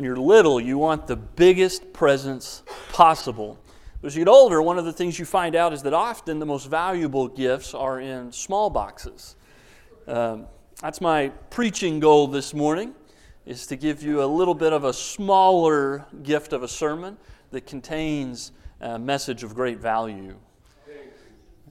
when you're little, you want the biggest presents possible. As you get older, one of the things you find out is that often the most valuable gifts are in small boxes. Um, that's my preaching goal this morning, is to give you a little bit of a smaller gift of a sermon that contains a message of great value.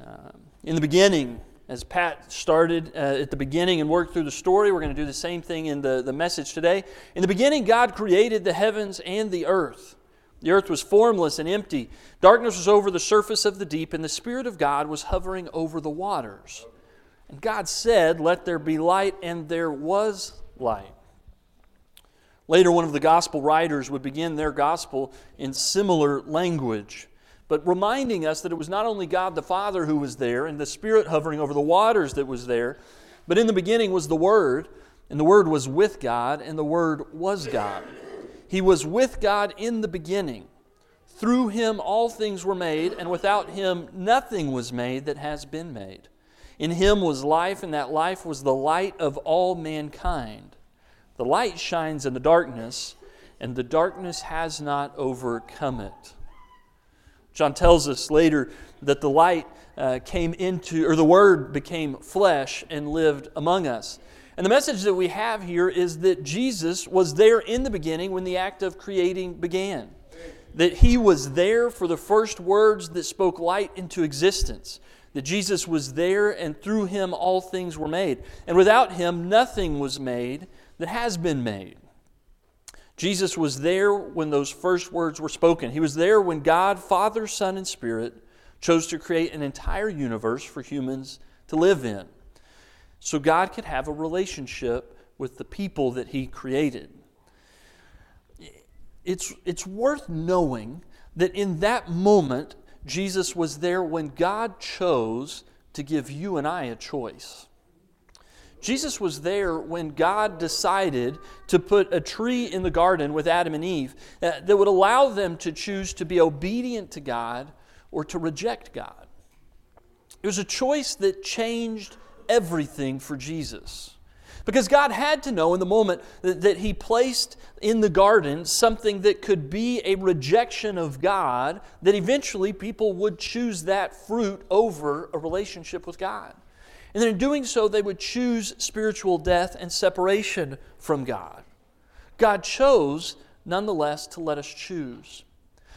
Um, in the beginning, as Pat started uh, at the beginning and worked through the story, we're going to do the same thing in the, the message today. In the beginning, God created the heavens and the earth. The earth was formless and empty. Darkness was over the surface of the deep, and the Spirit of God was hovering over the waters. And God said, Let there be light, and there was light. Later, one of the gospel writers would begin their gospel in similar language, but reminding us that it was not only God the Father who was there and the Spirit hovering over the waters that was there, but in the beginning was the Word, and the Word was with God, and the Word was God. He was with God in the beginning. Through him all things were made, and without him nothing was made that has been made. In him was life, and that life was the light of all mankind. The light shines in the darkness, and the darkness has not overcome it. John tells us later that the light uh, came into, or the Word became flesh and lived among us. And the message that we have here is that Jesus was there in the beginning when the act of creating began. That he was there for the first words that spoke light into existence. That Jesus was there and through him all things were made. And without him nothing was made that has been made. Jesus was there when those first words were spoken. He was there when God, Father, Son, and Spirit chose to create an entire universe for humans to live in so God could have a relationship with the people that He created. It's, it's worth knowing that in that moment, Jesus was there when God chose to give you and I a choice. Jesus was there when God decided to put a tree in the garden with Adam and Eve uh, that would allow them to choose to be obedient to God or to reject God. It was a choice that changed everything for Jesus. Because God had to know in the moment that, that, He placed in the garden something that could be a rejection of God, that eventually people would choose that fruit over a relationship with God. And then in doing so, they would choose spiritual death and separation from God. God chose, nonetheless, to let us choose.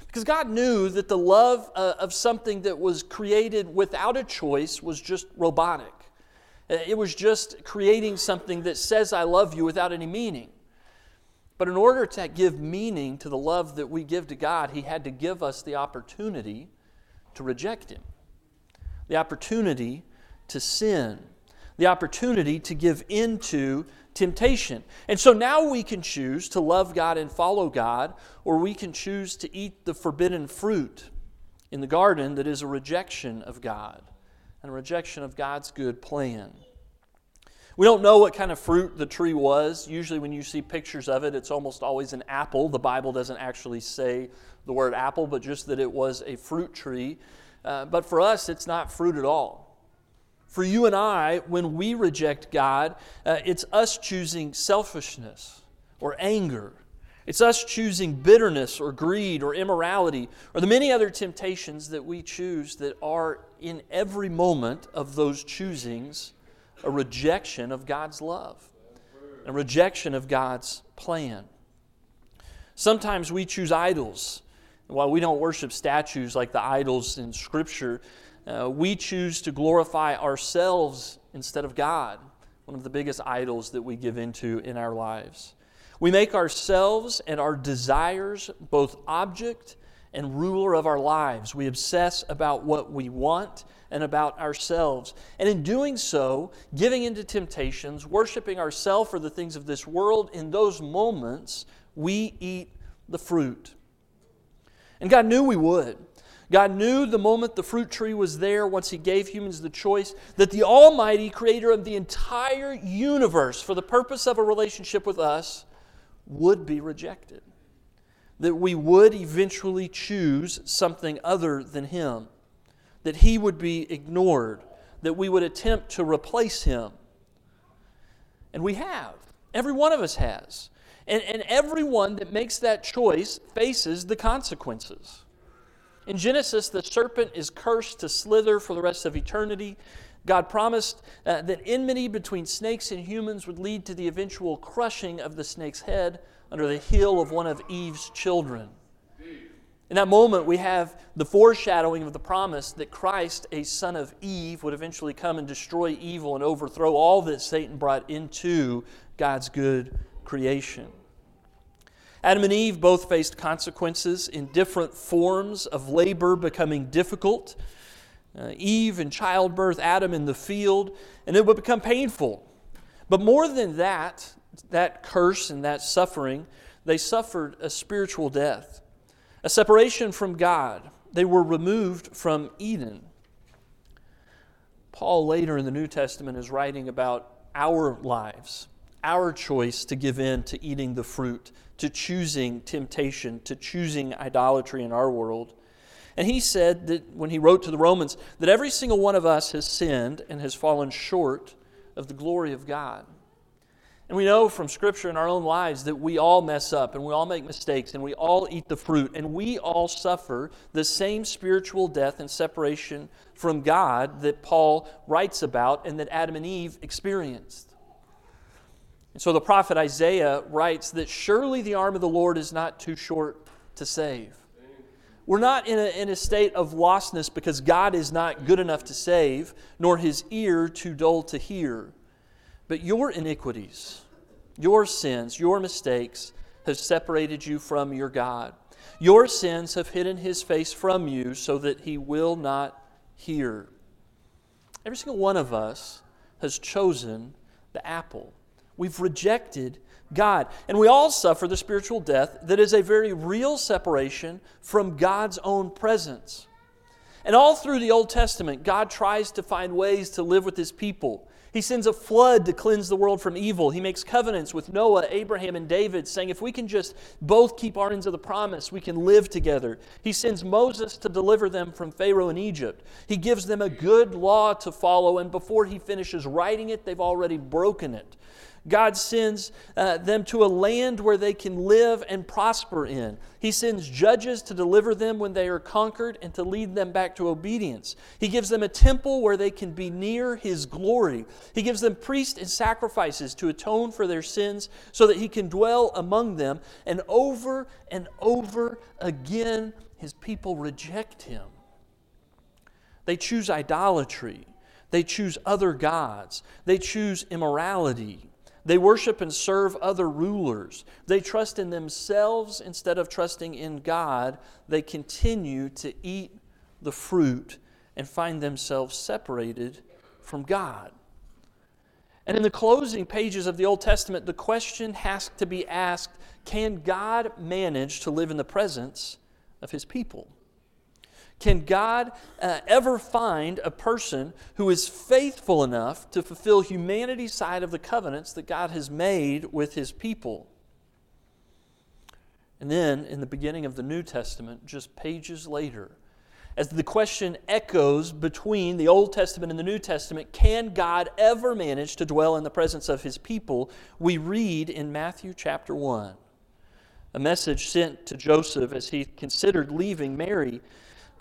Because God knew that the love uh, of something that was created without a choice was just robotic. Uh, it was just creating something that says, I love you without any meaning. But in order to give meaning to the love that we give to God, He had to give us the opportunity to reject Him, the opportunity to sin, the opportunity to give into temptation. And so now we can choose to love God and follow God, or we can choose to eat the forbidden fruit in the garden that is a rejection of God and a rejection of God's good plan. We don't know what kind of fruit the tree was. Usually, when you see pictures of it, it's almost always an apple. The Bible doesn't actually say the word apple, but just that it was a fruit tree. Uh, but for us, it's not fruit at all. For you and I, when we reject God, uh, it's us choosing selfishness or anger it's us choosing bitterness or greed or immorality or the many other temptations that we choose that are in every moment of those choosings a rejection of God's love, a rejection of God's plan. Sometimes we choose idols. While we don't worship statues like the idols in Scripture, uh, we choose to glorify ourselves instead of God, one of the biggest idols that we give into in our lives. We make ourselves and our desires both object and ruler of our lives. We obsess about what we want and about ourselves. And in doing so, giving into temptations, worshiping ourselves for the things of this world, in those moments, we eat the fruit. And God knew we would. God knew the moment the fruit tree was there, once He gave humans the choice, that the Almighty Creator of the entire universe, for the purpose of a relationship with us, would be rejected, that we would eventually choose something other than Him, that He would be ignored, that we would attempt to replace Him. And we have. Every one of us has. And, and everyone that makes that choice faces the consequences. In Genesis, the serpent is cursed to slither for the rest of eternity. God promised uh, that enmity between snakes and humans would lead to the eventual crushing of the snake's head under the heel of one of Eve's children. In that moment, we have the foreshadowing of the promise that Christ, a son of Eve, would eventually come and destroy evil and overthrow all that Satan brought into God's good creation. Adam and Eve both faced consequences in different forms of labor becoming difficult. Uh, Eve in childbirth, Adam in the field, and it would become painful. But more than that, that curse and that suffering, they suffered a spiritual death, a separation from God. They were removed from Eden. Paul, later in the New Testament, is writing about our lives, our choice to give in to eating the fruit, to choosing temptation, to choosing idolatry in our world. And he said that when he wrote to the Romans, that every single one of us has sinned and has fallen short of the glory of God. And we know from Scripture in our own lives that we all mess up and we all make mistakes and we all eat the fruit and we all suffer the same spiritual death and separation from God that Paul writes about and that Adam and Eve experienced. And so the prophet Isaiah writes that surely the arm of the Lord is not too short to save. We're not in a, in a state of lostness because God is not good enough to save, nor his ear too dull to hear. But your iniquities, your sins, your mistakes have separated you from your God. Your sins have hidden his face from you so that he will not hear. Every single one of us has chosen the apple. We've rejected God. And we all suffer the spiritual death that is a very real separation from God's own presence. And all through the Old Testament, God tries to find ways to live with his people. He sends a flood to cleanse the world from evil. He makes covenants with Noah, Abraham, and David, saying, if we can just both keep our ends of the promise, we can live together. He sends Moses to deliver them from Pharaoh in Egypt. He gives them a good law to follow, and before he finishes writing it, they've already broken it. God sends uh, them to a land where they can live and prosper in. He sends judges to deliver them when they are conquered and to lead them back to obedience. He gives them a temple where they can be near His glory. He gives them priests and sacrifices to atone for their sins so that He can dwell among them. And over and over again, His people reject Him. They choose idolatry. They choose other gods. They choose immorality. They worship and serve other rulers. They trust in themselves instead of trusting in God. They continue to eat the fruit and find themselves separated from God. And in the closing pages of the Old Testament, the question has to be asked can God manage to live in the presence of his people? Can God uh, ever find a person who is faithful enough to fulfill humanity's side of the covenants that God has made with his people? And then, in the beginning of the New Testament, just pages later, as the question echoes between the Old Testament and the New Testament, can God ever manage to dwell in the presence of his people? We read in Matthew chapter 1, a message sent to Joseph as he considered leaving Mary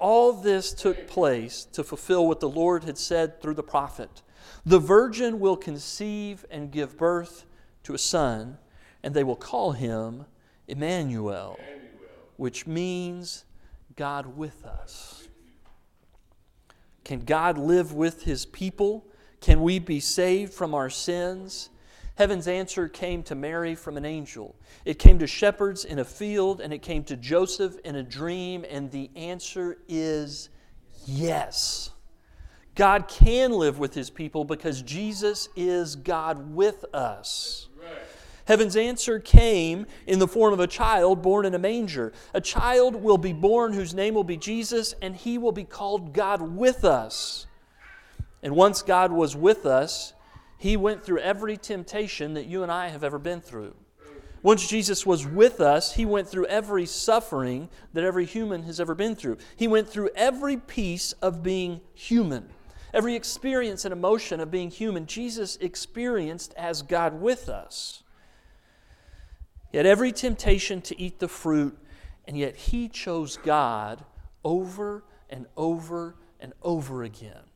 all this took place to fulfill what the Lord had said through the prophet. The virgin will conceive and give birth to a son, and they will call him Emmanuel, which means God with us. Can God live with his people? Can we be saved from our sins? Heaven's answer came to Mary from an angel. It came to shepherds in a field, and it came to Joseph in a dream, and the answer is yes. God can live with his people because Jesus is God with us. Heaven's answer came in the form of a child born in a manger. A child will be born whose name will be Jesus, and he will be called God with us. And once God was with us, he went through every temptation that you and I have ever been through. Once Jesus was with us, he went through every suffering that every human has ever been through. He went through every piece of being human. Every experience and emotion of being human, Jesus experienced as God with us. He had every temptation to eat the fruit, and yet he chose God over and over and over again.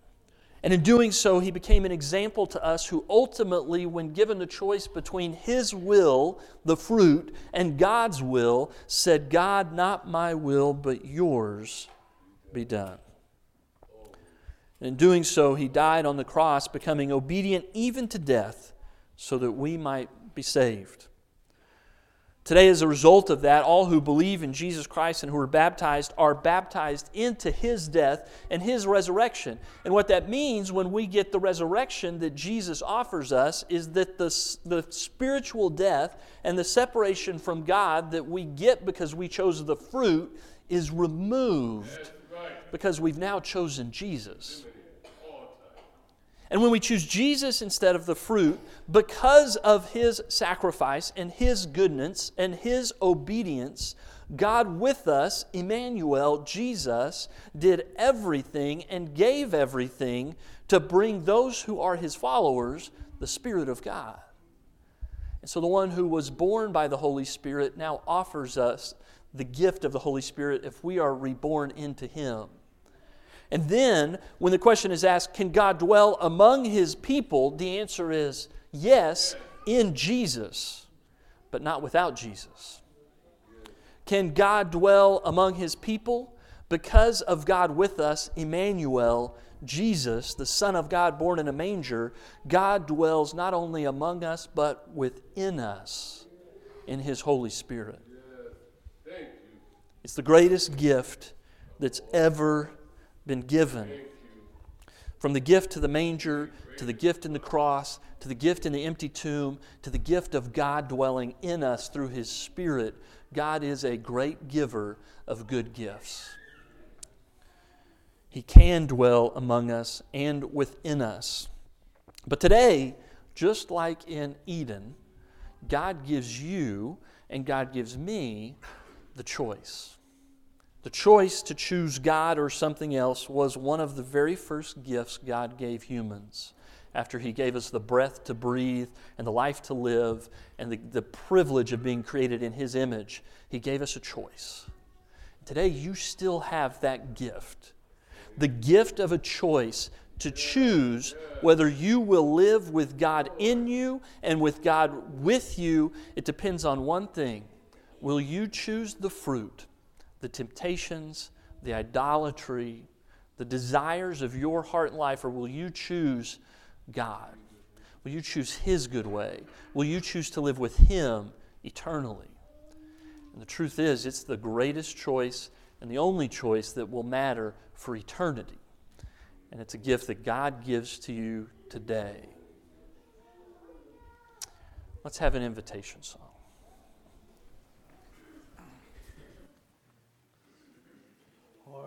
And in doing so, he became an example to us who ultimately, when given the choice between his will, the fruit, and God's will, said, God, not my will, but yours be done. In doing so, he died on the cross, becoming obedient even to death, so that we might be saved. Today, as a result of that, all who believe in Jesus Christ and who are baptized are baptized into his death and his resurrection. And what that means when we get the resurrection that Jesus offers us is that the, the spiritual death and the separation from God that we get because we chose the fruit is removed because we've now chosen Jesus. And when we choose Jesus instead of the fruit, because of his sacrifice and his goodness and his obedience, God with us, Emmanuel, Jesus, did everything and gave everything to bring those who are his followers the Spirit of God. And so the one who was born by the Holy Spirit now offers us the gift of the Holy Spirit if we are reborn into him. And then, when the question is asked, can God dwell among his people? The answer is yes, in Jesus, but not without Jesus. Can God dwell among his people? Because of God with us, Emmanuel, Jesus, the Son of God born in a manger, God dwells not only among us, but within us in his Holy Spirit. It's the greatest gift that's ever been given. From the gift to the manger, to the gift in the cross, to the gift in the empty tomb, to the gift of God dwelling in us through His Spirit, God is a great giver of good gifts. He can dwell among us and within us. But today, just like in Eden, God gives you and God gives me the choice. The choice to choose God or something else was one of the very first gifts God gave humans after He gave us the breath to breathe and the life to live and the, the privilege of being created in His image. He gave us a choice. Today, you still have that gift the gift of a choice to choose whether you will live with God in you and with God with you. It depends on one thing will you choose the fruit? The temptations, the idolatry, the desires of your heart and life, or will you choose God? Will you choose His good way? Will you choose to live with Him eternally? And the truth is, it's the greatest choice and the only choice that will matter for eternity. And it's a gift that God gives to you today. Let's have an invitation song.